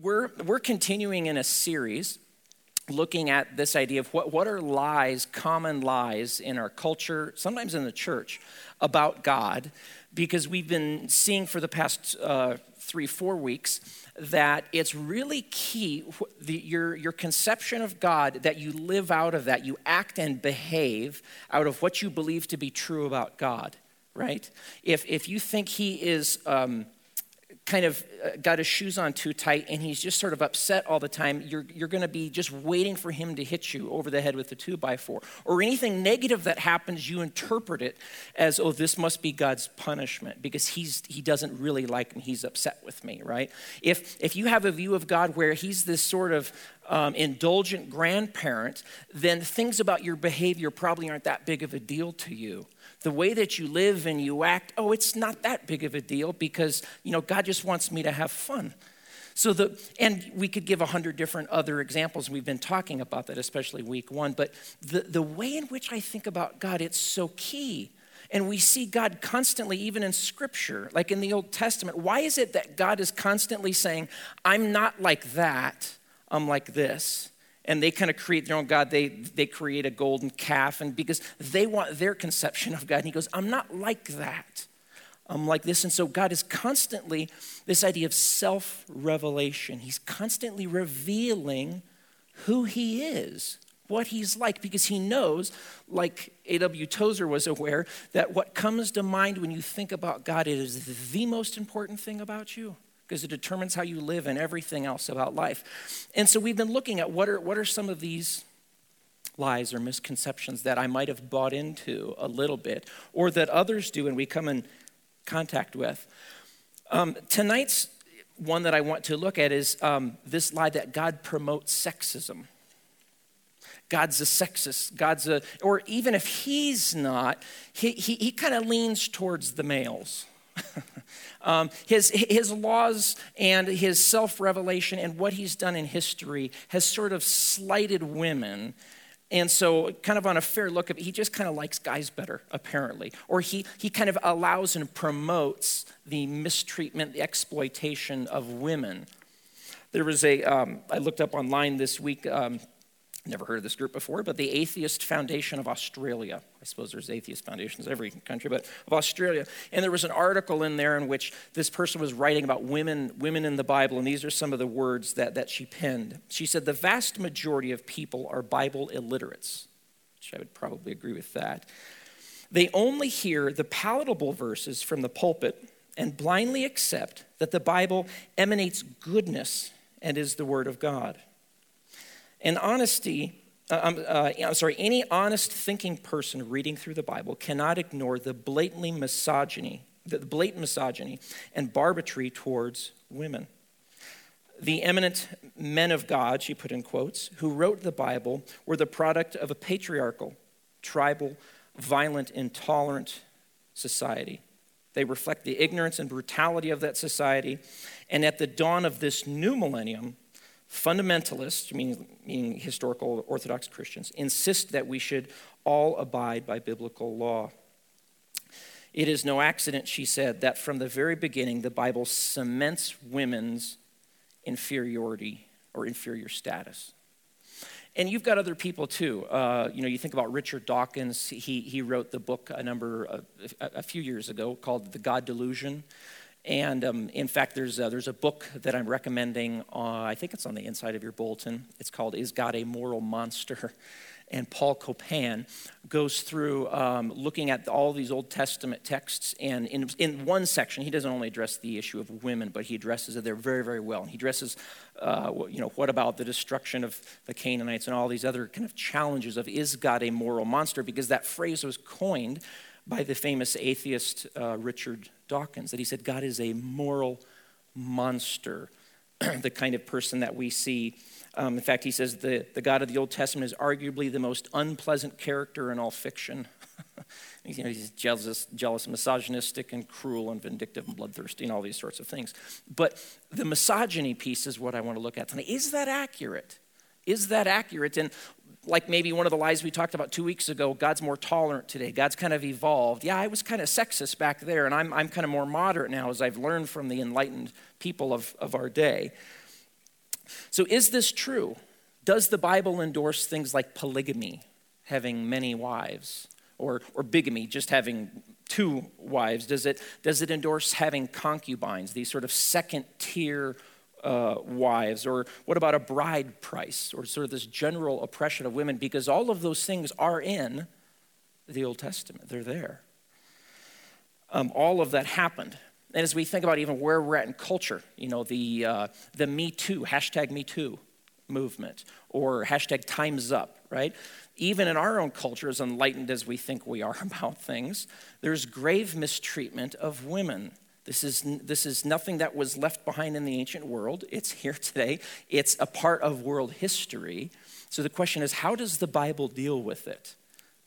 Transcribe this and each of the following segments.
we're, we're continuing in a series looking at this idea of what, what are lies, common lies in our culture, sometimes in the church, about God, because we've been seeing for the past uh, three, four weeks that it's really key the, your, your conception of God, that you live out of that, you act and behave out of what you believe to be true about God, right? If, if you think He is. Um, kind of uh, got his shoes on too tight and he's just sort of upset all the time, you're, you're going to be just waiting for him to hit you over the head with the two by four. Or anything negative that happens, you interpret it as, oh, this must be God's punishment because he's, he doesn't really like me. He's upset with me, right? If, if you have a view of God where he's this sort of um, indulgent grandparent, then things about your behavior probably aren't that big of a deal to you the way that you live and you act, oh, it's not that big of a deal because, you know, God just wants me to have fun. So the, and we could give a hundred different other examples. We've been talking about that, especially week one. But the, the way in which I think about God, it's so key. And we see God constantly, even in Scripture, like in the Old Testament. Why is it that God is constantly saying, I'm not like that, I'm like this? And they kind of create their own God. They, they create a golden calf, and because they want their conception of God. And he goes, I'm not like that. I'm like this. And so God is constantly this idea of self revelation. He's constantly revealing who he is, what he's like, because he knows, like A.W. Tozer was aware, that what comes to mind when you think about God is the most important thing about you because it determines how you live and everything else about life. And so we've been looking at what are, what are some of these lies or misconceptions that I might have bought into a little bit or that others do and we come in contact with. Um, tonight's one that I want to look at is um, this lie that God promotes sexism. God's a sexist. God's a, or even if he's not, he, he, he kind of leans towards the males. um, his, his laws and his self revelation and what he's done in history has sort of slighted women. And so, kind of on a fair look, of he just kind of likes guys better, apparently. Or he, he kind of allows and promotes the mistreatment, the exploitation of women. There was a. Um, I looked up online this week, um, Never heard of this group before, but the Atheist Foundation of Australia. I suppose there's atheist foundations every country, but of Australia. And there was an article in there in which this person was writing about women, women in the Bible, and these are some of the words that, that she penned. She said, The vast majority of people are Bible illiterates, which I would probably agree with that. They only hear the palatable verses from the pulpit and blindly accept that the Bible emanates goodness and is the Word of God. And honesty, uh, I'm, uh, I'm sorry, any honest thinking person reading through the Bible cannot ignore the blatantly misogyny, the blatant misogyny and barbarity towards women. The eminent men of God, she put in quotes, who wrote the Bible were the product of a patriarchal, tribal, violent, intolerant society. They reflect the ignorance and brutality of that society. And at the dawn of this new millennium, Fundamentalists, meaning, meaning historical Orthodox Christians, insist that we should all abide by biblical law. It is no accident, she said, that from the very beginning the Bible cements women's inferiority or inferior status. And you've got other people too. Uh, you know, you think about Richard Dawkins. He, he wrote the book a number, a, a few years ago called The God Delusion. And um, in fact, there's a, there's a book that I'm recommending. Uh, I think it's on the inside of your bulletin. It's called "Is God a Moral Monster?" And Paul Copan goes through um, looking at all these Old Testament texts. And in, in one section, he doesn't only address the issue of women, but he addresses it there very, very well. And he addresses, uh, you know, what about the destruction of the Canaanites and all these other kind of challenges of is God a moral monster? Because that phrase was coined by the famous atheist uh, Richard Dawkins, that he said God is a moral monster, the kind of person that we see. Um, in fact, he says the, the God of the Old Testament is arguably the most unpleasant character in all fiction. you know, he's jealous, jealous, misogynistic, and cruel, and vindictive, and bloodthirsty, and all these sorts of things. But the misogyny piece is what I want to look at tonight. Is that accurate? Is that accurate? And like maybe one of the lies we talked about two weeks ago God's more tolerant today. God's kind of evolved. Yeah, I was kind of sexist back there, and I'm, I'm kind of more moderate now as I've learned from the enlightened people of, of our day. So, is this true? Does the Bible endorse things like polygamy, having many wives, or, or bigamy, just having two wives? Does it, does it endorse having concubines, these sort of second tier uh, wives? Or what about a bride price, or sort of this general oppression of women? Because all of those things are in the Old Testament, they're there. Um, all of that happened. And as we think about even where we're at in culture, you know, the, uh, the Me Too, hashtag Me Too movement, or hashtag Time's Up, right? Even in our own culture, as enlightened as we think we are about things, there's grave mistreatment of women. This is, this is nothing that was left behind in the ancient world. It's here today. It's a part of world history. So the question is how does the Bible deal with it?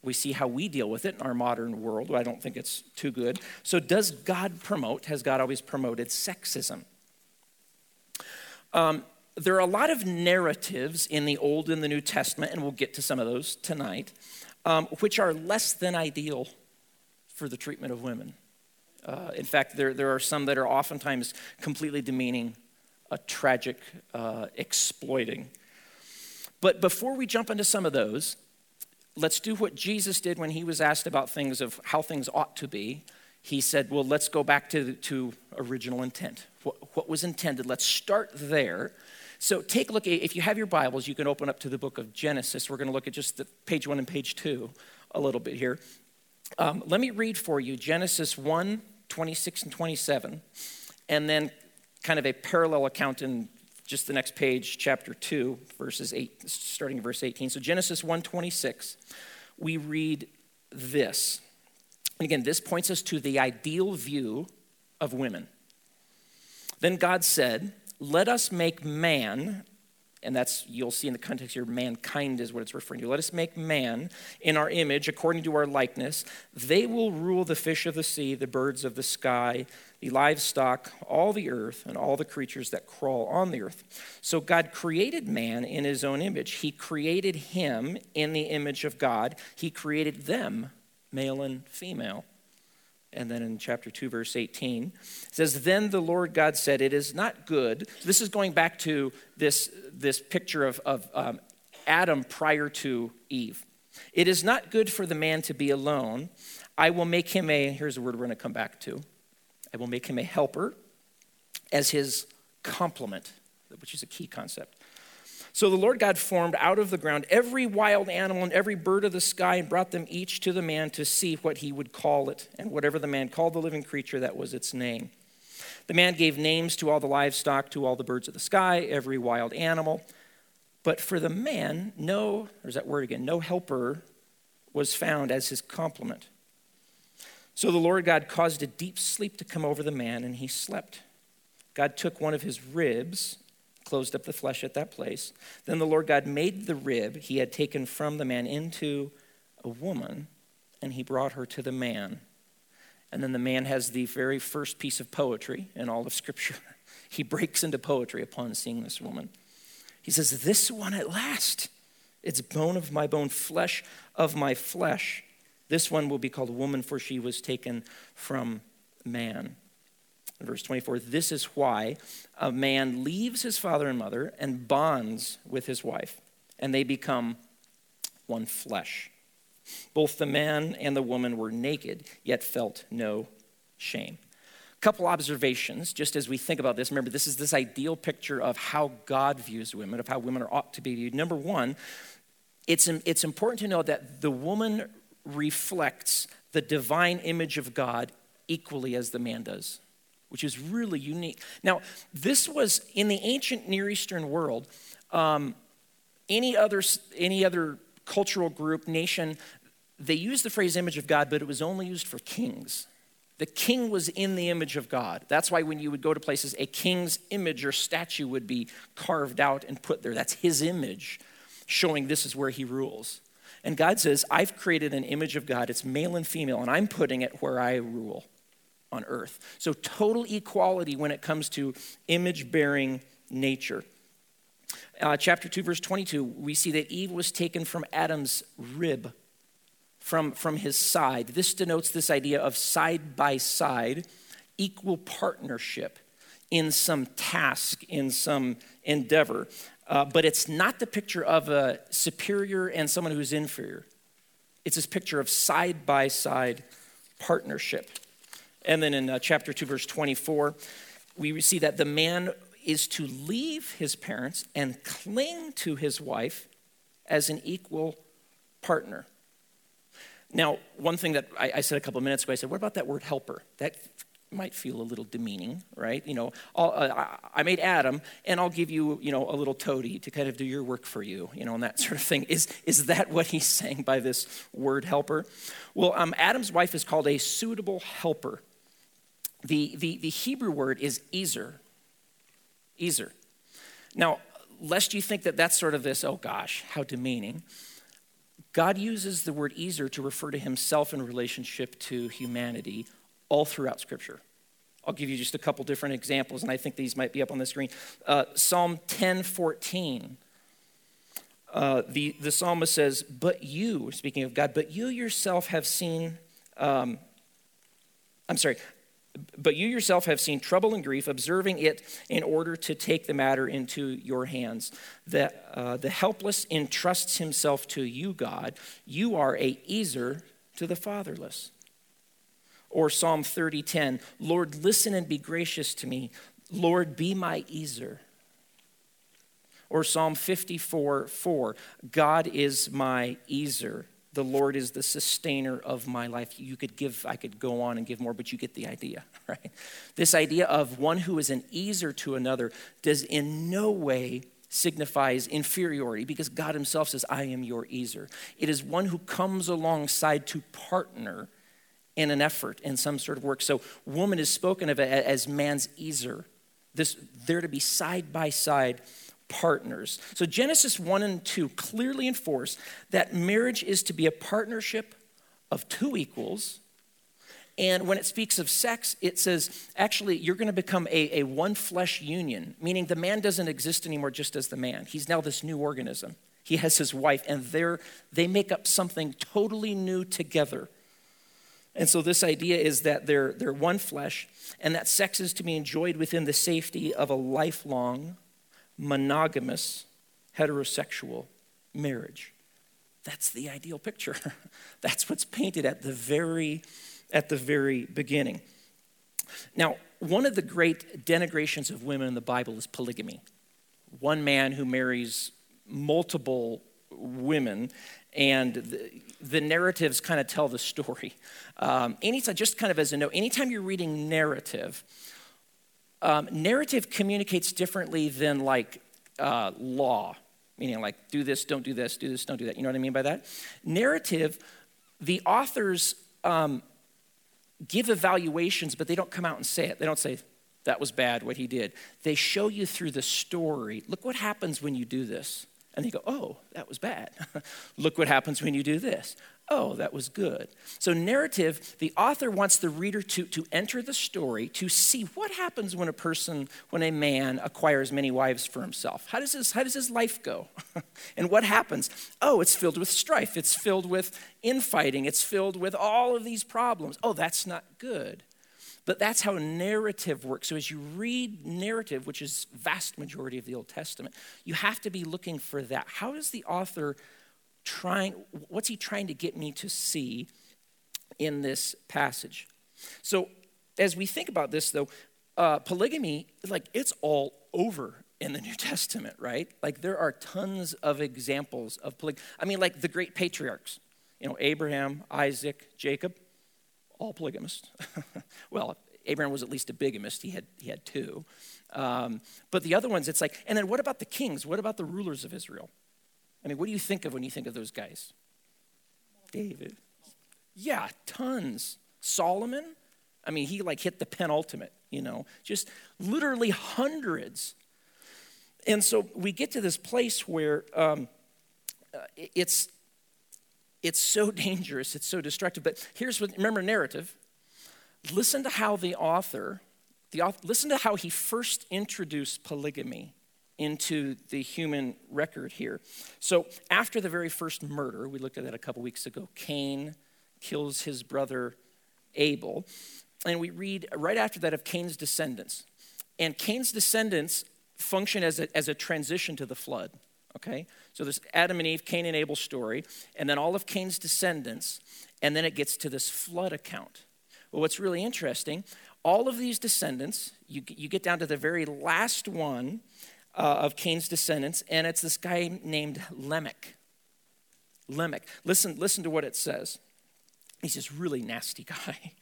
We see how we deal with it in our modern world. I don't think it's too good. So, does God promote, has God always promoted sexism? Um, there are a lot of narratives in the Old and the New Testament, and we'll get to some of those tonight, um, which are less than ideal for the treatment of women. Uh, in fact, there, there are some that are oftentimes completely demeaning, uh, tragic, uh, exploiting. But before we jump into some of those, let's do what Jesus did when he was asked about things of how things ought to be. He said, Well, let's go back to, to original intent. What, what was intended? Let's start there. So take a look. If you have your Bibles, you can open up to the book of Genesis. We're going to look at just the page one and page two a little bit here. Um, let me read for you Genesis 1 26 and 27, and then kind of a parallel account in just the next page, chapter 2, verses 8, starting in verse 18. So Genesis 1:26, we read this. And again, this points us to the ideal view of women. Then God said, Let us make man and that's you'll see in the context here mankind is what it's referring to. Let us make man in our image according to our likeness. They will rule the fish of the sea the birds of the sky the livestock all the earth and all the creatures that crawl on the earth. So god created man in his own image. He created him in the image of god. He created them male and female and then in chapter 2, verse 18, it says, Then the Lord God said, It is not good. This is going back to this, this picture of, of um, Adam prior to Eve. It is not good for the man to be alone. I will make him a, here's a word we're going to come back to. I will make him a helper as his complement, which is a key concept. So the Lord God formed out of the ground every wild animal and every bird of the sky and brought them each to the man to see what he would call it. And whatever the man called the living creature, that was its name. The man gave names to all the livestock, to all the birds of the sky, every wild animal. But for the man, no, there's that word again, no helper was found as his complement. So the Lord God caused a deep sleep to come over the man, and he slept. God took one of his ribs closed up the flesh at that place. Then the Lord God made the rib he had taken from the man into a woman, and he brought her to the man. And then the man has the very first piece of poetry in all of Scripture. He breaks into poetry upon seeing this woman. He says, This one at last, it's bone of my bone, flesh of my flesh. This one will be called woman, for she was taken from man verse 24, this is why a man leaves his father and mother and bonds with his wife, and they become one flesh. Both the man and the woman were naked, yet felt no shame. Couple observations, just as we think about this. Remember, this is this ideal picture of how God views women, of how women are ought to be viewed. Number one, it's, it's important to know that the woman reflects the divine image of God equally as the man does which is really unique. Now, this was in the ancient Near Eastern world. Um, any other any other cultural group, nation, they used the phrase image of God, but it was only used for kings. The king was in the image of God. That's why when you would go to places, a king's image or statue would be carved out and put there. That's his image, showing this is where he rules. And God says, I've created an image of God. It's male and female, and I'm putting it where I rule on earth. So, total equality when it comes to image bearing nature. Uh, chapter 2, verse 22, we see that Eve was taken from Adam's rib, from, from his side. This denotes this idea of side by side, equal partnership, in some task, in some endeavor. Uh, but it's not the picture of a superior and someone who's inferior. It's this picture of side by side partnership. And then in uh, chapter 2, verse 24, we see that the man is to leave his parents and cling to his wife as an equal partner. Now, one thing that I, I said a couple of minutes ago, I said, what about that word helper? That might feel a little demeaning, right? You know, uh, I made Adam, and I'll give you, you know, a little toady to kind of do your work for you, you know, and that sort of thing. Is is that what he's saying by this word helper? Well, um, Adam's wife is called a suitable helper. The the the Hebrew word is ezer. Ezer. Now, lest you think that that's sort of this, oh gosh, how demeaning. God uses the word ezer to refer to himself in relationship to humanity all throughout Scripture. I'll give you just a couple different examples, and I think these might be up on the screen. Uh, Psalm 10 14. Uh, the, the psalmist says, But you, speaking of God, but you yourself have seen, um, I'm sorry, but you yourself have seen trouble and grief, observing it in order to take the matter into your hands. The, uh, the helpless entrusts himself to you, God. You are a ezer to the fatherless. Or Psalm 30:10, Lord, listen and be gracious to me. Lord, be my ezer. Or Psalm 54 4, God is my ezer. The Lord is the sustainer of my life. You could give, I could go on and give more, but you get the idea, right? This idea of one who is an ezer to another does in no way signifies inferiority because God Himself says, I am your ezer. It is one who comes alongside to partner in an effort in some sort of work. So, woman is spoken of as man's ezer. This, they're to be side by side partners. So, Genesis 1 and 2 clearly enforce that marriage is to be a partnership of two equals. And when it speaks of sex, it says actually you're going to become a, a one flesh union, meaning the man doesn't exist anymore just as the man. He's now this new organism. He has his wife, and they're, they make up something totally new together. And so, this idea is that they're, they're one flesh, and that sex is to be enjoyed within the safety of a lifelong, monogamous, heterosexual marriage. That's the ideal picture. That's what's painted at the very, at the very beginning. Now, one of the great denigrations of women in the Bible is polygamy. One man who marries multiple women and the, the narratives kind of tell the story. Um, anytime, just kind of as a note, anytime you're reading narrative, um, narrative communicates differently than like uh, law, meaning like do this, don't do this, do this, don't do that. You know what I mean by that? Narrative, the authors um, give evaluations, but they don't come out and say it. They don't say, that was bad, what he did. They show you through the story. Look what happens when you do this. And they go, oh, that was bad. Look what happens when you do this. Oh, that was good. So, narrative, the author wants the reader to, to enter the story to see what happens when a person, when a man acquires many wives for himself. How does his, how does his life go? and what happens? Oh, it's filled with strife, it's filled with infighting, it's filled with all of these problems. Oh, that's not good. But that's how narrative works. So as you read narrative, which is vast majority of the Old Testament, you have to be looking for that. How does the author trying what's he trying to get me to see in this passage? So as we think about this though, uh, polygamy, like it's all over in the New Testament, right? Like there are tons of examples of polygamy. I mean, like the great patriarchs, you know, Abraham, Isaac, Jacob all polygamists. well, Abraham was at least a bigamist. He had, he had two. Um, but the other ones, it's like, and then what about the kings? What about the rulers of Israel? I mean, what do you think of when you think of those guys? David. Yeah, tons. Solomon. I mean, he like hit the penultimate, you know, just literally hundreds. And so we get to this place where um, uh, it's it's so dangerous, it's so destructive. But here's what remember narrative. Listen to how the author, the author, listen to how he first introduced polygamy into the human record here. So after the very first murder, we looked at that a couple weeks ago, Cain kills his brother Abel. And we read right after that of Cain's descendants. And Cain's descendants function as a, as a transition to the flood. Okay? So there's Adam and Eve, Cain and Abel story, and then all of Cain's descendants, and then it gets to this flood account. Well, what's really interesting, all of these descendants, you, you get down to the very last one uh, of Cain's descendants, and it's this guy named Lamech. Lamech. Listen, listen to what it says. He's this really nasty guy.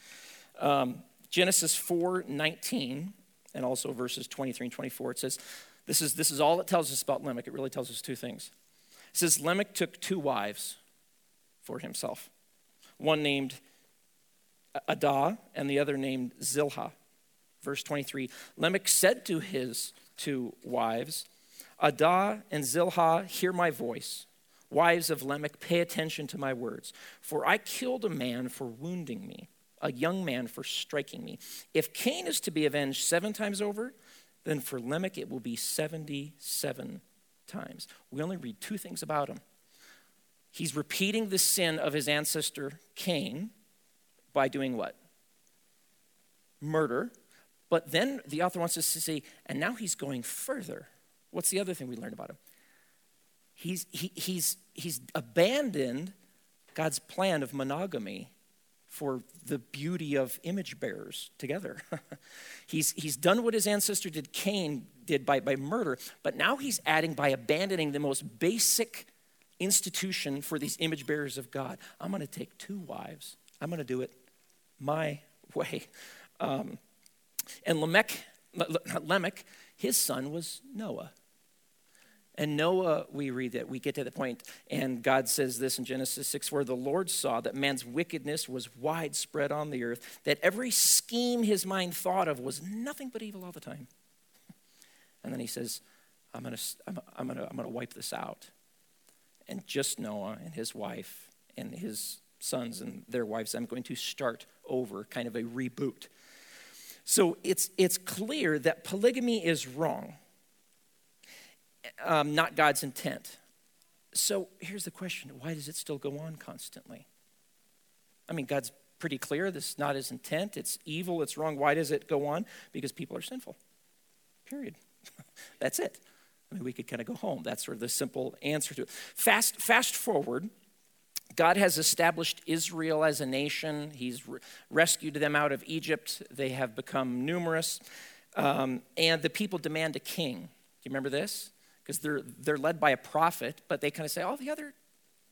Um, Genesis 4 19, and also verses 23 and 24, it says, this is, this is all it tells us about Lamech. It really tells us two things. It says Lamech took two wives for himself, one named Adah and the other named Zillah. Verse 23 Lamech said to his two wives, Adah and Zillah, hear my voice. Wives of Lamech, pay attention to my words. For I killed a man for wounding me, a young man for striking me. If Cain is to be avenged seven times over, then for Lamech it will be 77 times. We only read two things about him. He's repeating the sin of his ancestor Cain by doing what? Murder. But then the author wants us to see, and now he's going further. What's the other thing we learned about him? He's, he, he's, he's abandoned God's plan of monogamy for the beauty of image bearers together. he's, he's done what his ancestor did, Cain did by, by murder, but now he's adding by abandoning the most basic institution for these image bearers of God. I'm going to take two wives, I'm going to do it my way. Um, and Lamech, Lamech, his son was Noah. And Noah, we read that, we get to the point, and God says this in Genesis 6 where the Lord saw that man's wickedness was widespread on the earth, that every scheme his mind thought of was nothing but evil all the time. And then he says, I'm going to I'm, gonna, I'm gonna wipe this out. And just Noah and his wife and his sons and their wives, I'm going to start over, kind of a reboot. So it's, it's clear that polygamy is wrong um, not God's intent. So here's the question why does it still go on constantly? I mean, God's pretty clear this is not his intent. It's evil, it's wrong. Why does it go on? Because people are sinful. Period. That's it. I mean, we could kind of go home. That's sort of the simple answer to it. Fast, fast forward, God has established Israel as a nation. He's re- rescued them out of Egypt. They have become numerous. Um, and the people demand a king. Do you remember this? because they're, they're led by a prophet, but they kind of say, all the other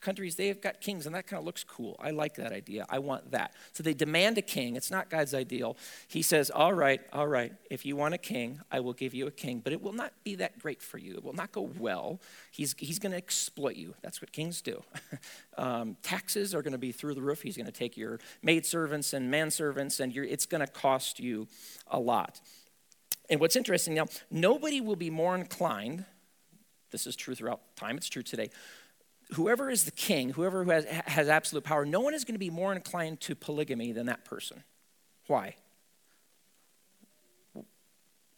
countries, they've got kings, and that kind of looks cool. I like that idea. I want that. So they demand a king. It's not God's ideal. He says, all right, all right, if you want a king, I will give you a king, but it will not be that great for you. It will not go well. He's, he's going to exploit you. That's what kings do. um, taxes are going to be through the roof. He's going to take your maidservants and manservants, and it's going to cost you a lot. And what's interesting now, nobody will be more inclined this is true throughout time, it's true today. Whoever is the king, whoever has, has absolute power, no one is going to be more inclined to polygamy than that person. Why? Well,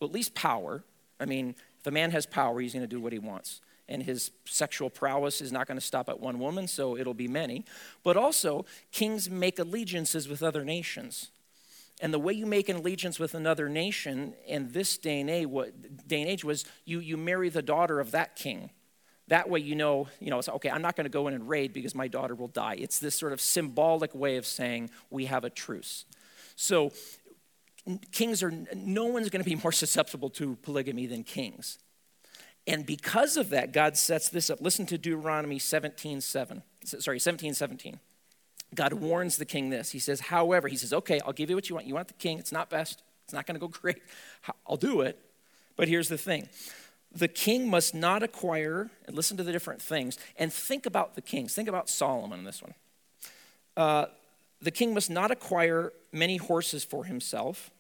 at least power. I mean, if a man has power, he's going to do what he wants. And his sexual prowess is not going to stop at one woman, so it'll be many. But also, kings make allegiances with other nations. And the way you make an allegiance with another nation in this day and age, was you, you marry the daughter of that king. That way you know, you know, it's okay, I'm not going to go in and raid because my daughter will die. It's this sort of symbolic way of saying we have a truce. So kings are, no one's going to be more susceptible to polygamy than kings. And because of that, God sets this up. Listen to Deuteronomy 17, 7. Sorry, 17, 17. God warns the king this. He says, however, he says, okay, I'll give you what you want. You want the king, it's not best, it's not going to go great. I'll do it. But here's the thing the king must not acquire, and listen to the different things, and think about the kings. Think about Solomon in this one. Uh, the king must not acquire many horses for himself,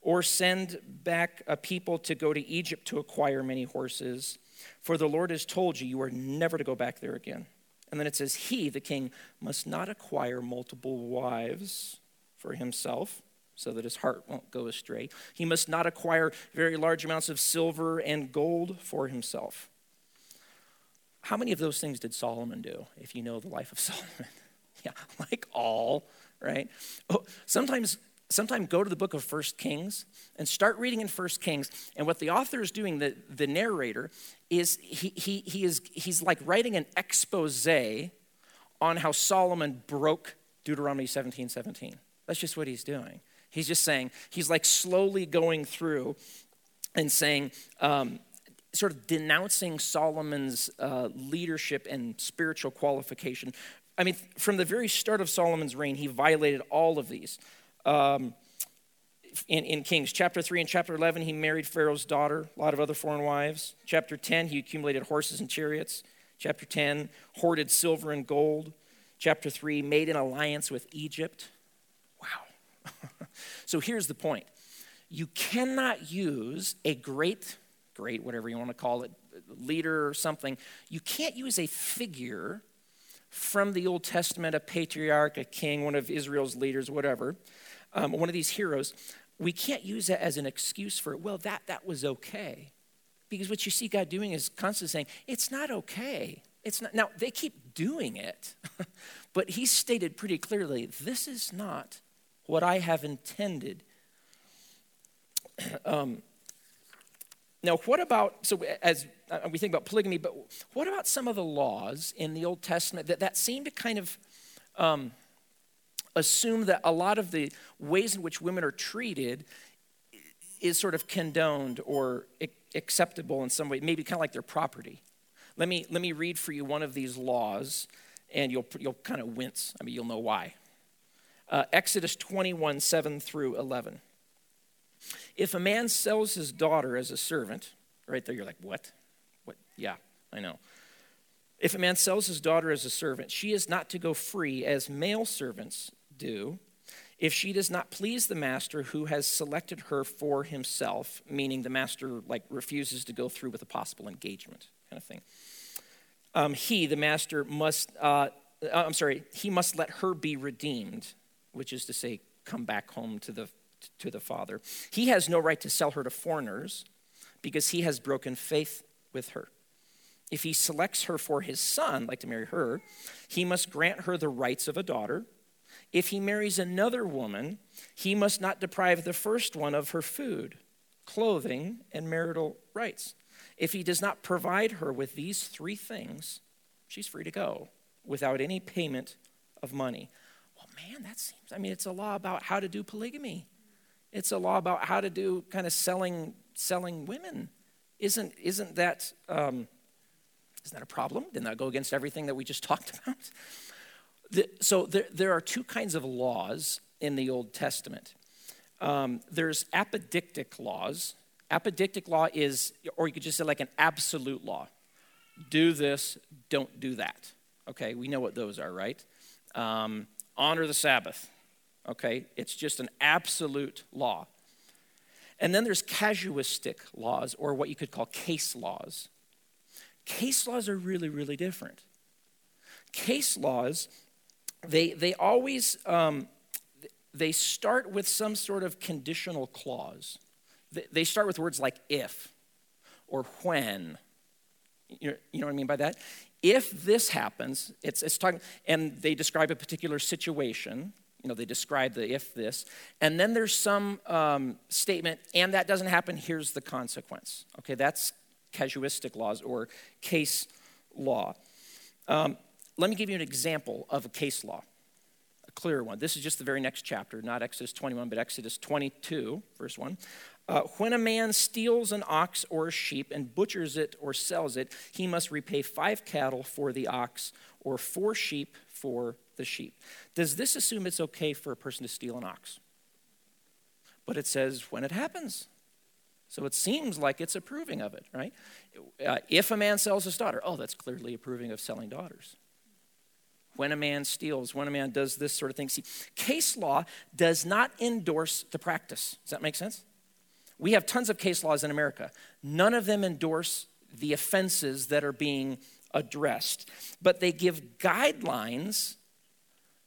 or send back a people to go to Egypt to acquire many horses, for the Lord has told you, you are never to go back there again. And then it says, He, the king, must not acquire multiple wives for himself so that his heart won't go astray. He must not acquire very large amounts of silver and gold for himself. How many of those things did Solomon do, if you know the life of Solomon? yeah, like all, right? Oh, sometimes sometime go to the book of First Kings and start reading in First Kings. And what the author is doing, the, the narrator, is he, he, he is he's like writing an expose on how Solomon broke Deuteronomy 17 17. That's just what he's doing. He's just saying, he's like slowly going through and saying, um, sort of denouncing Solomon's uh, leadership and spiritual qualification. I mean, from the very start of Solomon's reign, he violated all of these. Um, in, in Kings. Chapter 3 and chapter 11, he married Pharaoh's daughter, a lot of other foreign wives. Chapter 10, he accumulated horses and chariots. Chapter 10, hoarded silver and gold. Chapter 3, made an alliance with Egypt. Wow. so here's the point you cannot use a great, great, whatever you want to call it, leader or something, you can't use a figure from the Old Testament, a patriarch, a king, one of Israel's leaders, whatever, um, one of these heroes, we can't use that as an excuse for, well, that, that was okay. Because what you see God doing is constantly saying, it's not okay. It's not. Now, they keep doing it, but he stated pretty clearly, this is not what I have intended. um, now, what about, so as uh, we think about polygamy, but what about some of the laws in the Old Testament that, that seem to kind of um, assume that a lot of the ways in which women are treated is sort of condoned or acceptable in some way, maybe kind of like their property. Let me, let me read for you one of these laws, and you'll, you'll kind of wince. I mean, you'll know why. Uh, Exodus 21, 7 through 11. If a man sells his daughter as a servant, right there, you're like, what? What? Yeah, I know. If a man sells his daughter as a servant, she is not to go free as male servants do if she does not please the master who has selected her for himself, meaning the master like refuses to go through with a possible engagement kind of thing. Um, he, the master, must, uh, uh, I'm sorry, he must let her be redeemed, which is to say, come back home to the, to the father. He has no right to sell her to foreigners because he has broken faith with her. If he selects her for his son, like to marry her, he must grant her the rights of a daughter if he marries another woman, he must not deprive the first one of her food, clothing, and marital rights. If he does not provide her with these three things, she's free to go without any payment of money. Man, that seems, I mean, it's a law about how to do polygamy. It's a law about how to do kind of selling, selling women. Isn't, isn't that, um, isn't that a problem? Didn't that go against everything that we just talked about? The, so there, there, are two kinds of laws in the Old Testament. Um, there's apodictic laws. Apodictic law is, or you could just say like an absolute law. Do this, don't do that. Okay, we know what those are, right? Um, honor the Sabbath. Okay, it's just an absolute law. And then there's casuistic laws, or what you could call case laws. Case laws are really, really different. Case laws they, they always um, they start with some sort of conditional clause. They, start with words like if or when. You you know what I mean by that? If this happens, it's, it's talking, and they describe a particular situation. You know, they describe the if this, and then there's some um, statement, and that doesn't happen, here's the consequence. Okay, that's casuistic laws or case law. Um, let me give you an example of a case law, a clear one. This is just the very next chapter, not Exodus 21, but Exodus 22, verse 1. Uh, when a man steals an ox or a sheep and butchers it or sells it, he must repay five cattle for the ox or four sheep for the sheep. Does this assume it's okay for a person to steal an ox? But it says when it happens. So it seems like it's approving of it, right? Uh, if a man sells his daughter, oh, that's clearly approving of selling daughters when a man steals, when a man does this sort of thing. See, case law does not endorse the practice. Does that make sense? We have tons of case laws in America. None of them endorse the offenses that are being addressed, but they give guidelines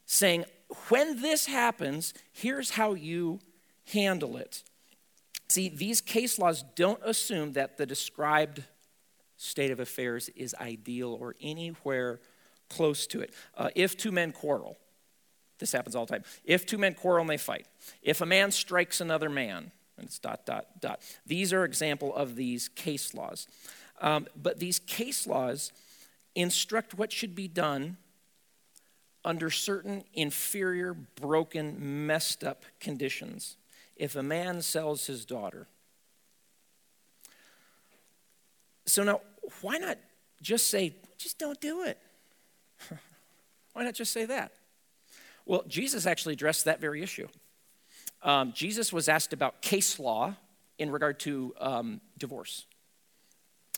saying, when this happens, here's how you handle it. See, these case laws don't assume that the described state of affairs is ideal or anywhere close to it. Uh, if two men quarrel, This happens all the time. If two men quarrel and they fight, if a man strikes another man, and it's dot, dot, dot. These are example of these case laws. Um, but these case laws instruct what should be done under certain inferior, broken, messed up conditions. If a man sells his daughter. So now, why not just say, just don't do it? why not just say that? Well, Jesus actually addressed that very issue. Um, Jesus was asked about case law in regard to um, divorce.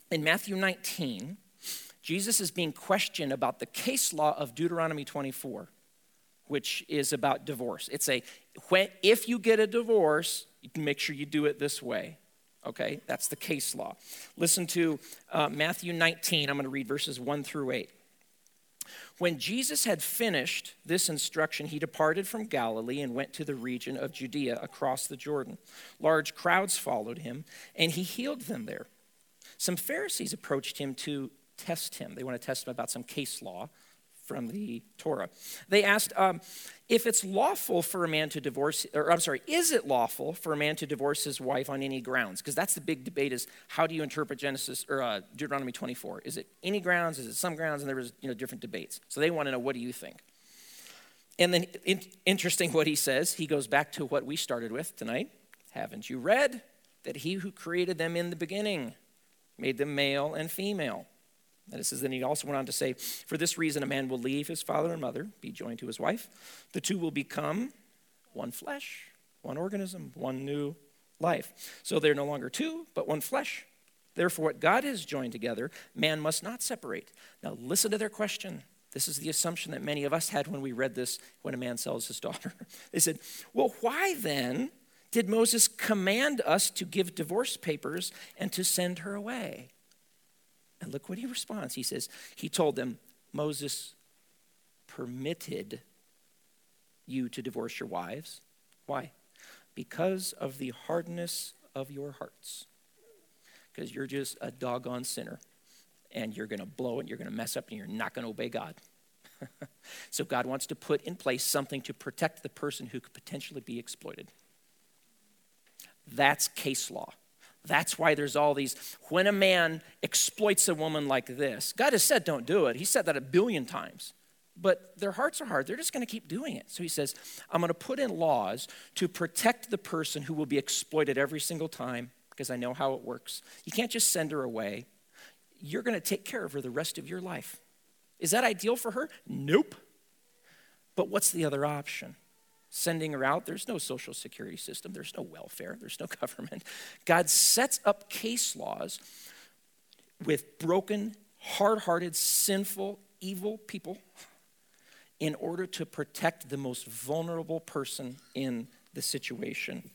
In Matthew 19, Jesus is being questioned about the case law of Deuteronomy 24, which is about divorce. It's a when, if you get a divorce, make sure you do it this way. Okay, that's the case law. Listen to uh, Matthew 19. I'm going to read verses 1 through 8. When Jesus had finished this instruction, he departed from Galilee and went to the region of Judea across the Jordan. Large crowds followed him, and he healed them there. Some Pharisees approached him to test him. They want to test him about some case law from the Torah. They asked um, if it's lawful for a man to divorce, or I'm sorry, is it lawful for a man to divorce his wife on any grounds? Because that's the big debate: is how do you interpret Genesis or uh, Deuteronomy 24? Is it any grounds? Is it some grounds? And there was you know different debates. So they want to know what do you think. And then in, interesting what he says. He goes back to what we started with tonight. Haven't you read that he who created them in the beginning made them male and female? And it says, then he also went on to say, For this reason, a man will leave his father and mother, be joined to his wife. The two will become one flesh, one organism, one new life. So they're no longer two, but one flesh. Therefore, what God has joined together, man must not separate. Now, listen to their question. This is the assumption that many of us had when we read this when a man sells his daughter. They said, Well, why then did Moses command us to give divorce papers and to send her away? And look what he responds. He says, He told them, Moses permitted you to divorce your wives. Why? Because of the hardness of your hearts. Because you're just a doggone sinner and you're going to blow it, you're going to mess up, and you're not going to obey God. so God wants to put in place something to protect the person who could potentially be exploited. That's case law. That's why there's all these. When a man exploits a woman like this, God has said, don't do it. He said that a billion times. But their hearts are hard. They're just going to keep doing it. So he says, I'm going to put in laws to protect the person who will be exploited every single time because I know how it works. You can't just send her away. You're going to take care of her the rest of your life. Is that ideal for her? Nope. But what's the other option? Sending her out. There's no social security system, there's no welfare, there's no government. God sets up case laws with broken, hard hearted, sinful, evil people in order to protect the most vulnerable person in the situation.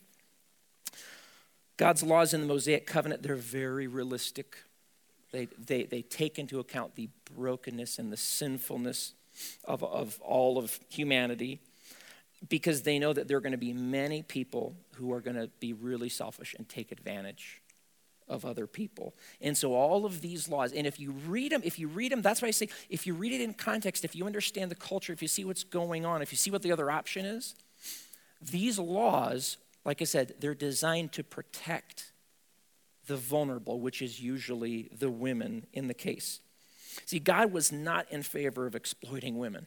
God's laws in the Mosaic covenant, they're very realistic. They, they, they take into account the brokenness and the sinfulness of, of all of humanity because they know that there are going to be many people who are going to be really selfish and take advantage of other people. And so all of these laws, and if you read them, if you read them, that's why I say, if you read it in context, if you understand the culture, if you see what's going on, if you see what the other option is, these laws, like I said, they're designed to protect the vulnerable, which is usually the women in the case. See, God was not in favor of exploiting women.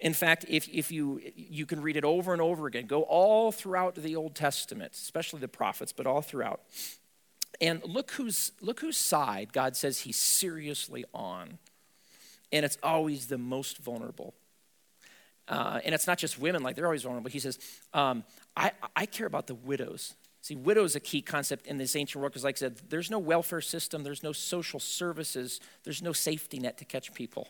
In fact, if, if you, you can read it over and over again, go all throughout the Old Testament, especially the prophets, but all throughout. And look who's, look whose side God says he's seriously on. And it's always the most vulnerable. Uh, and it's not just women, like they're always vulnerable. He says, um, I, I care about the widows. See, widow is a key concept in this ancient world because, like I said, there's no welfare system, there's no social services, there's no safety net to catch people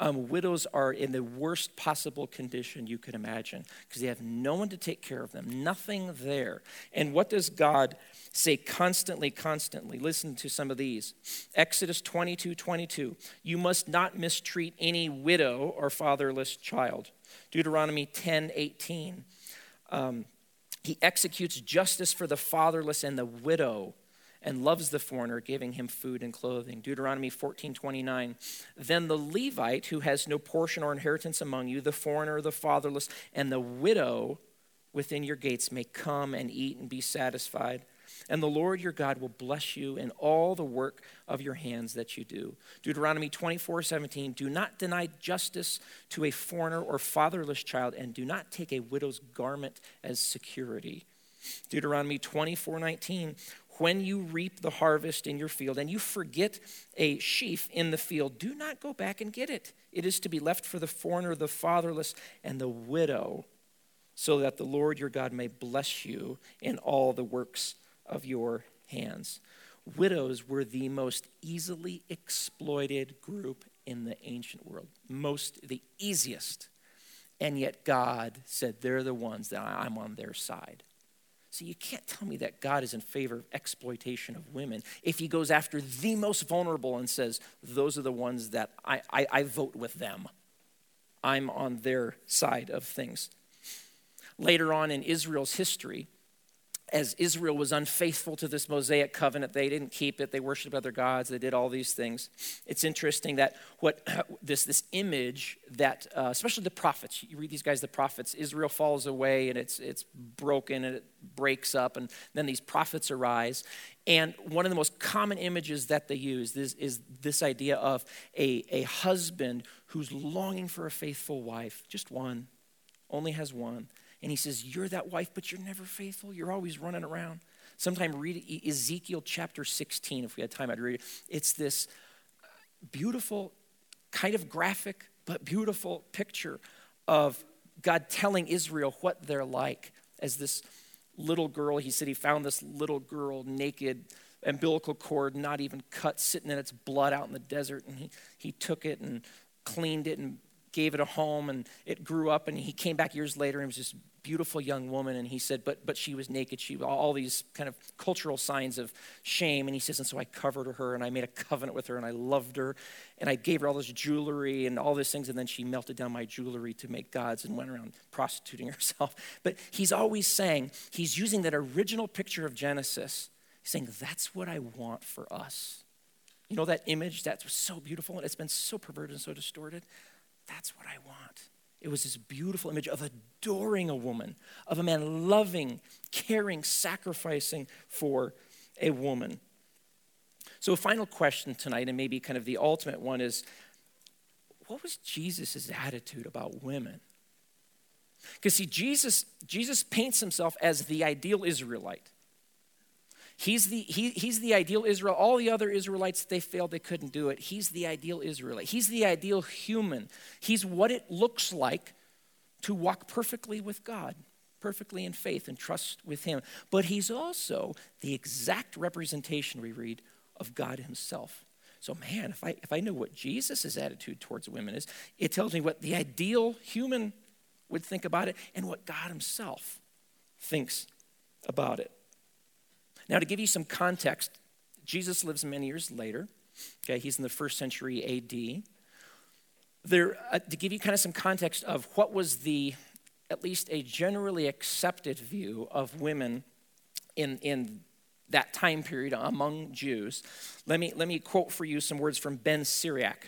um, widows are in the worst possible condition you could imagine because they have no one to take care of them, nothing there. And what does God say constantly, constantly? Listen to some of these Exodus 22 22. You must not mistreat any widow or fatherless child. Deuteronomy 10 18. Um, he executes justice for the fatherless and the widow and loves the foreigner, giving him food and clothing. Deuteronomy 14 29. Then the Levite, who has no portion or inheritance among you, the foreigner, the fatherless, and the widow within your gates may come and eat and be satisfied. And the Lord your God will bless you in all the work of your hands that you do. Deuteronomy 24 17. Do not deny justice to a foreigner or fatherless child, and do not take a widow's garment as security. Deuteronomy 24 19 when you reap the harvest in your field and you forget a sheaf in the field, do not go back and get it. It is to be left for the foreigner, the fatherless, and the widow, so that the Lord your God may bless you in all the works of your hands. Widows were the most easily exploited group in the ancient world, most the easiest. And yet God said they're the ones that I'm on their side. So you can't tell me that God is in favor of exploitation of women if he goes after the most vulnerable and says, those are the ones that I, I, I vote with them. I'm on their side of things. Later on in Israel's history, as Israel was unfaithful to this Mosaic covenant, they didn't keep it. They worshiped other gods. They did all these things. It's interesting that what this this image that, uh, especially the prophets, you read these guys, the prophets. Israel falls away and it's it's broken and it breaks up, and then these prophets arise. And one of the most common images that they use is, is this idea of a, a husband who's longing for a faithful wife, just one, only has one and he says, You're that wife, but you're never faithful. You're always running around. Sometime read Ezekiel chapter 16, if we had time, I'd read it. It's this uh, beautiful, kind of graphic, but beautiful picture of God telling Israel what they're like as this little girl. He said he found this little girl naked, umbilical cord not even cut, sitting in its blood out in the desert. And he, he took it and cleaned it and gave it a home and it grew up and he came back years later and was this beautiful young woman and he said but but she was naked. She all these kind of cultural signs of shame. And he says and so i covered her and i made a covenant with her and i loved her and i gave her all this jewelry and all these things and then she melted down my jewelry to make gods and went around prostituting herself. But he's always saying he's using that original picture of genesis saying that's what i want for us. You know that image that's so beautiful and it's been so perverted and so distorted? That's what i want it was this beautiful image of adoring a woman, of a man loving, caring, sacrificing for a woman. So, a final question tonight, and maybe kind of the ultimate one, is what was Jesus' attitude about women? Because, see, Jesus, Jesus paints himself as the ideal Israelite. He's the, he, he's the ideal Israel. All the other Israelites, they failed, they couldn't do it. He's the ideal Israelite. He's the ideal human. He's what it looks like to walk perfectly with God, perfectly in faith and trust with Him. But he's also the exact representation, we read, of God Himself. So, man, if I, if I know what Jesus' attitude towards women is, it tells me what the ideal human would think about it and what God Himself thinks about it. Now, to give you some context, Jesus lives many years later. Okay, he's in the first century AD. There, uh, to give you kind of some context of what was the, at least a generally accepted view of women in, in that time period among Jews, let me, let me quote for you some words from Ben Sirach.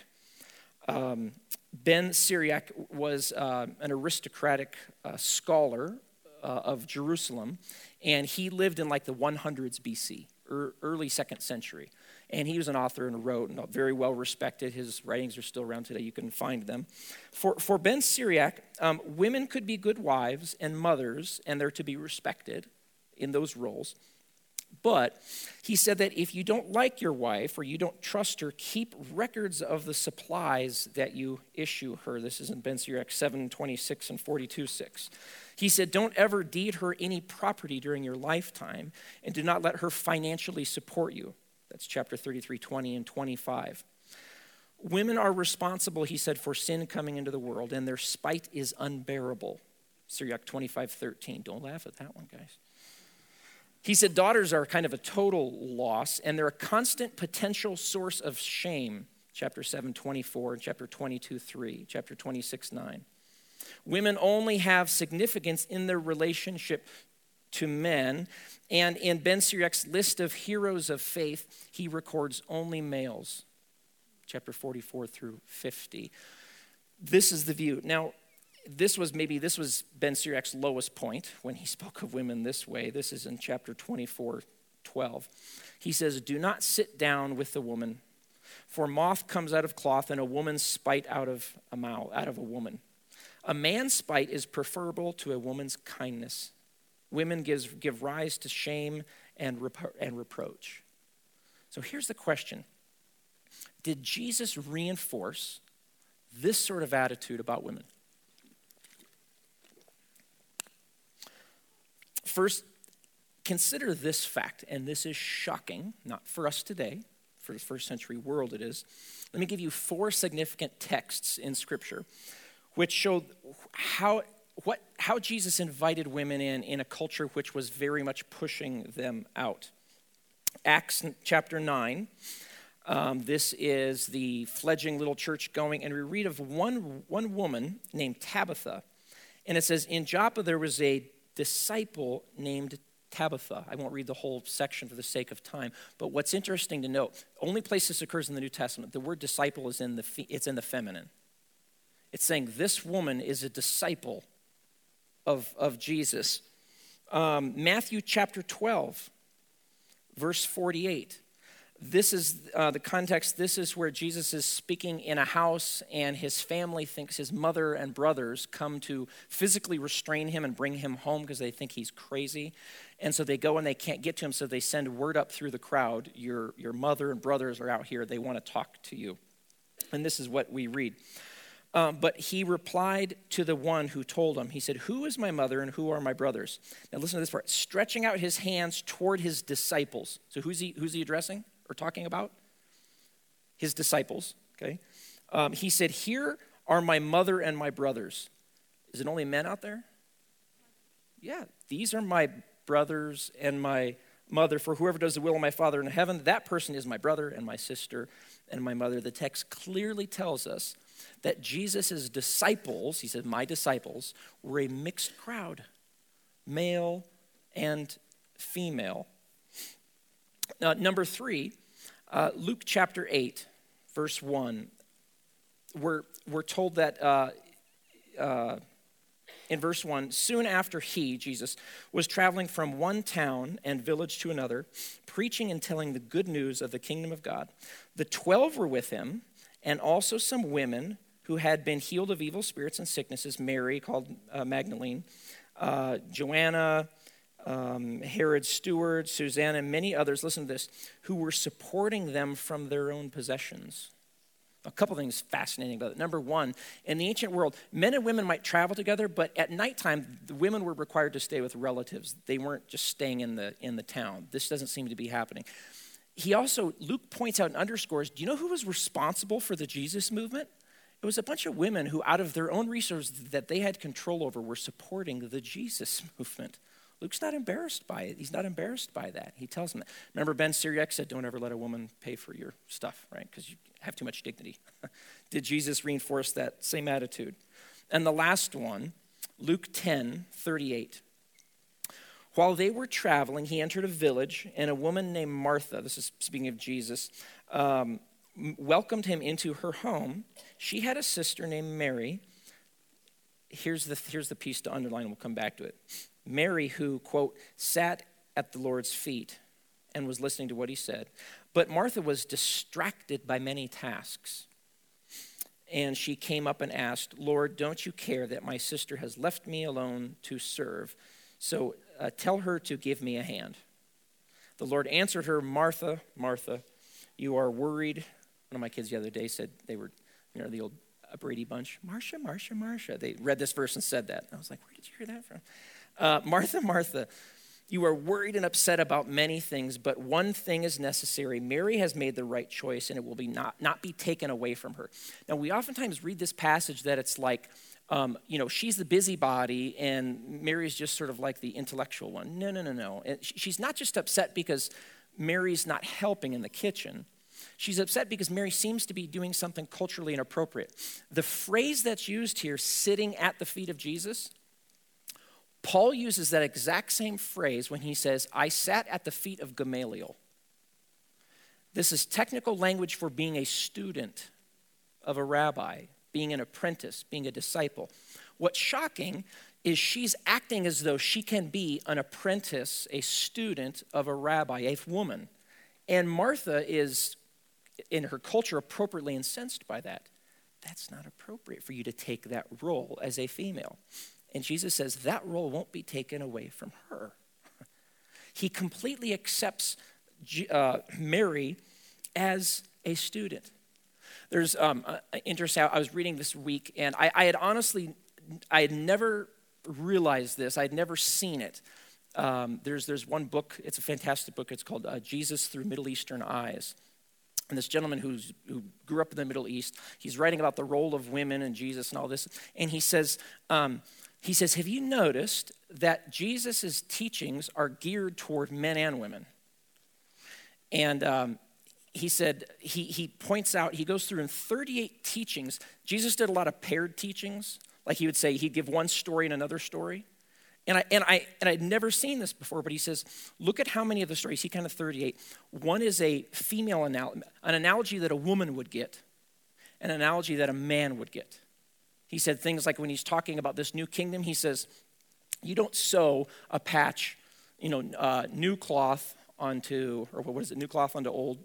Um, ben Sirach was uh, an aristocratic uh, scholar uh, of Jerusalem, and he lived in like the 100s BC, early second century. And he was an author and wrote, and very well respected. His writings are still around today. You can find them. For, for Ben Sirach, um, women could be good wives and mothers, and they're to be respected in those roles. But he said that if you don't like your wife or you don't trust her, keep records of the supplies that you issue her. This is in Ben Sirach 7 26 and 42 6. He said, Don't ever deed her any property during your lifetime, and do not let her financially support you. That's chapter 33, 20, and 25. Women are responsible, he said, for sin coming into the world, and their spite is unbearable. Sirach 25, 13. Don't laugh at that one, guys. He said, Daughters are kind of a total loss, and they're a constant potential source of shame. Chapter 7, 24, chapter 22, 3, chapter 26, 9. Women only have significance in their relationship to men. And in Ben Sirach's list of heroes of faith, he records only males, chapter 44 through 50. This is the view. Now, this was maybe this was Ben Sirach's lowest point when he spoke of women this way. This is in chapter 24, 12. He says, Do not sit down with the woman, for moth comes out of cloth, and a woman's spite out of a mouth, out of a woman. A man's spite is preferable to a woman's kindness. Women gives, give rise to shame and, repro- and reproach. So here's the question Did Jesus reinforce this sort of attitude about women? First, consider this fact, and this is shocking, not for us today, for the first century world it is. Let me give you four significant texts in Scripture which show how, what, how Jesus invited women in in a culture which was very much pushing them out. Acts chapter 9. Um, this is the fledgling little church going, and we read of one, one woman named Tabitha. And it says, In Joppa there was a disciple named Tabitha. I won't read the whole section for the sake of time, but what's interesting to note, only place this occurs in the New Testament, the word disciple is in the, it's in the feminine. It's saying this woman is a disciple of, of Jesus. Um, Matthew chapter 12, verse 48 this is uh, the context. This is where Jesus is speaking in a house, and his family thinks his mother and brothers come to physically restrain him and bring him home because they think he's crazy. And so they go and they can't get to him, so they send word up through the crowd Your, your mother and brothers are out here. They want to talk to you. And this is what we read. Um, but he replied to the one who told him, He said, Who is my mother and who are my brothers? Now listen to this part. Stretching out his hands toward his disciples. So who's he, who's he addressing? Or talking about? His disciples, okay? Um, he said, Here are my mother and my brothers. Is it only men out there? Yeah, these are my brothers and my mother. For whoever does the will of my Father in heaven, that person is my brother and my sister and my mother. The text clearly tells us that Jesus' disciples, he said, my disciples, were a mixed crowd, male and female. Uh, number three, uh, Luke chapter 8, verse 1. We're, we're told that uh, uh, in verse 1 soon after he, Jesus, was traveling from one town and village to another, preaching and telling the good news of the kingdom of God. The twelve were with him, and also some women who had been healed of evil spirits and sicknesses Mary, called uh, Magdalene, uh, Joanna um, Herod's steward, Susanna, and many others, listen to this, who were supporting them from their own possessions. A couple things fascinating about it. Number one, in the ancient world, men and women might travel together, but at nighttime, the women were required to stay with relatives. They weren't just staying in the, in the town. This doesn't seem to be happening. He also, Luke points out and underscores do you know who was responsible for the Jesus movement? It was a bunch of women who, out of their own resources that they had control over, were supporting the Jesus movement. Luke's not embarrassed by it. He's not embarrassed by that. He tells them that. Remember, Ben Sirach said, Don't ever let a woman pay for your stuff, right? Because you have too much dignity. Did Jesus reinforce that same attitude? And the last one, Luke 10 38. While they were traveling, he entered a village, and a woman named Martha, this is speaking of Jesus, um, welcomed him into her home. She had a sister named Mary. Here's the, here's the piece to underline, we'll come back to it. Mary, who, quote, sat at the Lord's feet and was listening to what he said. But Martha was distracted by many tasks. And she came up and asked, Lord, don't you care that my sister has left me alone to serve? So uh, tell her to give me a hand. The Lord answered her, Martha, Martha, you are worried. One of my kids the other day said they were, you know, the old Brady bunch, Marcia, Marcia, Marcia. They read this verse and said that. I was like, where did you hear that from? Uh, Martha, Martha, you are worried and upset about many things, but one thing is necessary. Mary has made the right choice, and it will be not, not be taken away from her. Now, we oftentimes read this passage that it's like, um, you know, she's the busybody, and Mary's just sort of like the intellectual one. No, no, no, no. And she's not just upset because Mary's not helping in the kitchen. She's upset because Mary seems to be doing something culturally inappropriate. The phrase that's used here, sitting at the feet of Jesus, Paul uses that exact same phrase when he says, I sat at the feet of Gamaliel. This is technical language for being a student of a rabbi, being an apprentice, being a disciple. What's shocking is she's acting as though she can be an apprentice, a student of a rabbi, a woman. And Martha is, in her culture, appropriately incensed by that. That's not appropriate for you to take that role as a female. And Jesus says that role won't be taken away from her. he completely accepts uh, Mary as a student. There's um, interesting. I was reading this week, and I, I, had honestly, I had never realized this. I had never seen it. Um, there's there's one book. It's a fantastic book. It's called uh, Jesus Through Middle Eastern Eyes. And this gentleman who's, who grew up in the Middle East, he's writing about the role of women and Jesus and all this. And he says, um, he says, Have you noticed that Jesus' teachings are geared toward men and women? And um, he said, he, he points out, he goes through in 38 teachings. Jesus did a lot of paired teachings. Like he would say, he'd give one story and another story. And I, and, I, and I'd never seen this before, but he says, look at how many of the stories, he kind of 38. One is a female analogy, an analogy that a woman would get, an analogy that a man would get. He said things like when he's talking about this new kingdom, he says, you don't sew a patch, you know, uh, new cloth onto, or what is it, new cloth onto old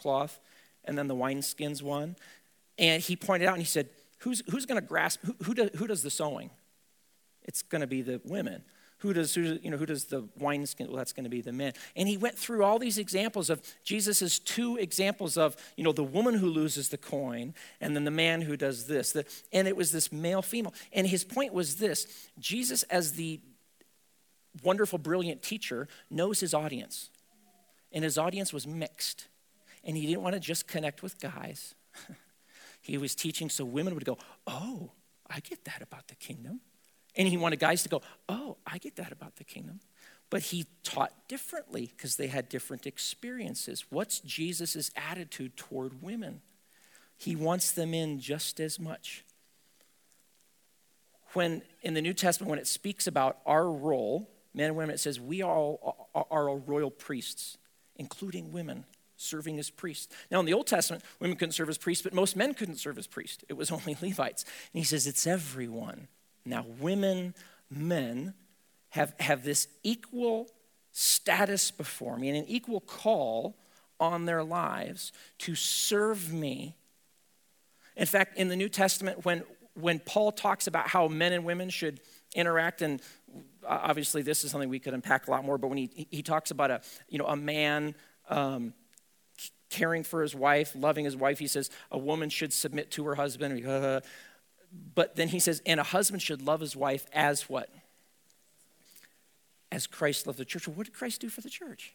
cloth, and then the wineskins one. And he pointed out and he said, who's, who's going to grasp, who, who, do, who does the sewing? It's going to be the women. Who does, who, you know, who does the wineskin? Well, that's going to be the men. And he went through all these examples of Jesus's two examples of, you know, the woman who loses the coin and then the man who does this. The, and it was this male female. And his point was this Jesus, as the wonderful, brilliant teacher, knows his audience. And his audience was mixed. And he didn't want to just connect with guys. he was teaching so women would go, Oh, I get that about the kingdom. And he wanted guys to go, Oh, I get that about the kingdom. But he taught differently because they had different experiences. What's Jesus' attitude toward women? He wants them in just as much. When in the New Testament, when it speaks about our role, men and women, it says we all are all royal priests, including women serving as priests. Now, in the Old Testament, women couldn't serve as priests, but most men couldn't serve as priests. It was only Levites. And he says it's everyone. Now, women, men have, have this equal status before me and an equal call on their lives to serve me. In fact, in the New Testament, when, when Paul talks about how men and women should interact, and obviously this is something we could unpack a lot more, but when he, he talks about a, you know, a man um, caring for his wife, loving his wife, he says a woman should submit to her husband. But then he says, and a husband should love his wife as what? As Christ loved the church. What did Christ do for the church?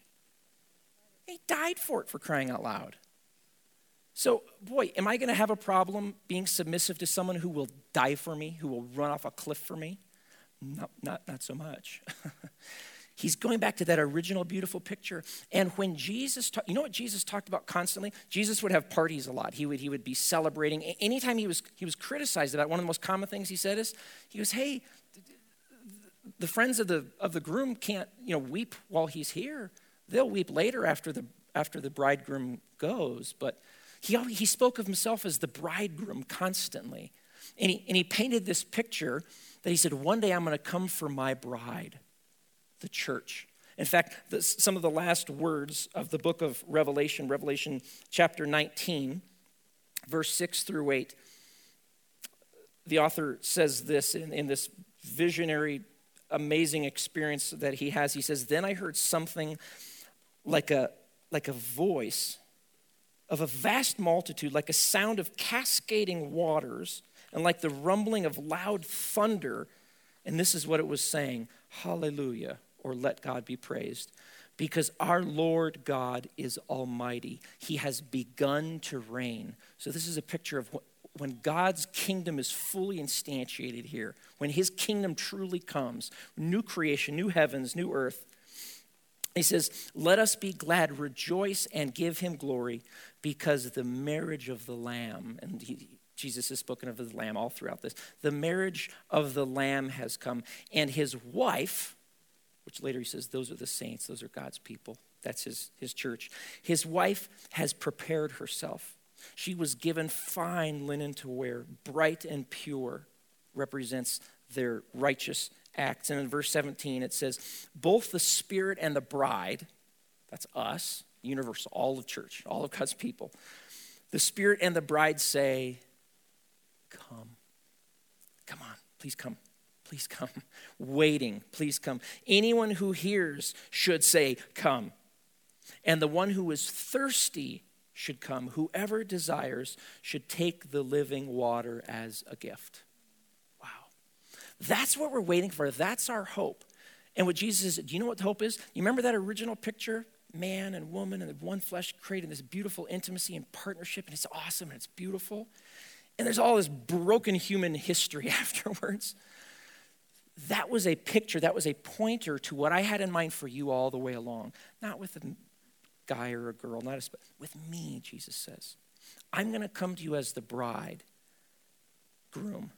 He died for it for crying out loud. So, boy, am I going to have a problem being submissive to someone who will die for me, who will run off a cliff for me? No, not, not so much. He's going back to that original beautiful picture. And when Jesus, ta- you know what Jesus talked about constantly? Jesus would have parties a lot. He would, he would be celebrating. Anytime he was, he was criticized about, one of the most common things he said is, he goes, hey, the friends of the, of the groom can't, you know, weep while he's here. They'll weep later after the, after the bridegroom goes. But he, he spoke of himself as the bridegroom constantly. And he, and he painted this picture that he said, one day I'm going to come for my bride the church. In fact, some of the last words of the book of Revelation, Revelation chapter 19, verse 6 through 8, the author says this in, in this visionary, amazing experience that he has. He says, Then I heard something like a, like a voice of a vast multitude, like a sound of cascading waters, and like the rumbling of loud thunder. And this is what it was saying Hallelujah or let God be praised. Because our Lord God is almighty. He has begun to reign. So, this is a picture of when God's kingdom is fully instantiated here, when his kingdom truly comes, new creation, new heavens, new earth. He says, Let us be glad, rejoice, and give him glory, because the marriage of the Lamb. And he, Jesus has spoken of the lamb all throughout this. The marriage of the lamb has come, and his wife, which later he says, those are the saints, those are God's people. That's his, his church. His wife has prepared herself. She was given fine linen to wear, bright and pure, represents their righteous acts. And in verse 17, it says, Both the Spirit and the bride, that's us, universal, all of church, all of God's people, the Spirit and the bride say, Come. Come on, please come. Please come. Waiting, please come. Anyone who hears should say, Come. And the one who is thirsty should come. Whoever desires should take the living water as a gift. Wow. That's what we're waiting for. That's our hope. And what Jesus says, do you know what hope is? You remember that original picture? Man and woman and the one flesh creating this beautiful intimacy and partnership, and it's awesome and it's beautiful. And there's all this broken human history afterwards. That was a picture, that was a pointer to what I had in mind for you all the way along. Not with a guy or a girl, not a, with me, Jesus says. I'm going to come to you as the bride, groom,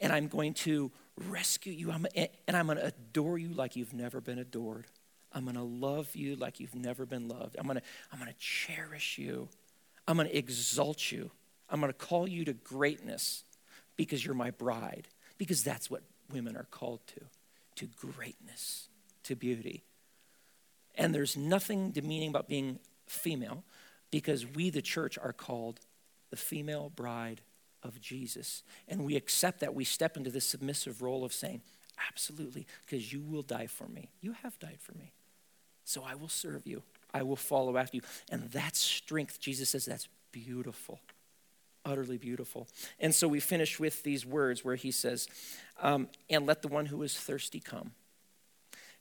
and I'm going to rescue you, I'm, and I'm going to adore you like you've never been adored. I'm going to love you like you've never been loved. I'm going to, I'm going to cherish you. I'm going to exalt you. I'm going to call you to greatness because you're my bride, because that's what women are called to to greatness, to beauty. And there's nothing demeaning about being female because we, the church, are called the female bride of Jesus. And we accept that. We step into this submissive role of saying, Absolutely, because you will die for me. You have died for me. So I will serve you. I will follow after you. And that strength, Jesus says, that's beautiful. Utterly beautiful. And so we finish with these words where he says, um, And let the one who is thirsty come.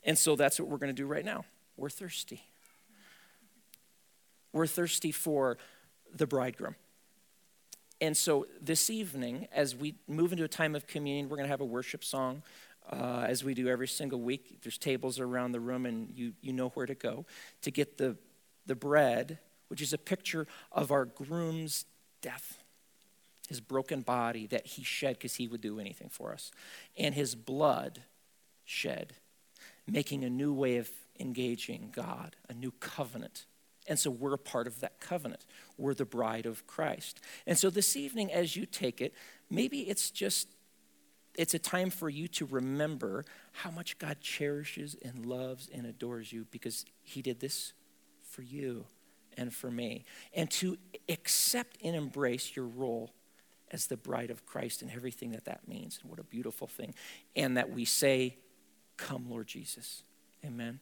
And so that's what we're going to do right now. We're thirsty. We're thirsty for the bridegroom. And so this evening, as we move into a time of communion, we're going to have a worship song. Uh, as we do every single week, there's tables around the room, and you, you know where to go to get the, the bread, which is a picture of our groom's death, his broken body that he shed because he would do anything for us, and his blood shed, making a new way of engaging God, a new covenant. And so we're a part of that covenant. We're the bride of Christ. And so this evening, as you take it, maybe it's just it's a time for you to remember how much God cherishes and loves and adores you because he did this for you and for me. And to accept and embrace your role as the bride of Christ and everything that that means. And what a beautiful thing. And that we say, Come, Lord Jesus. Amen.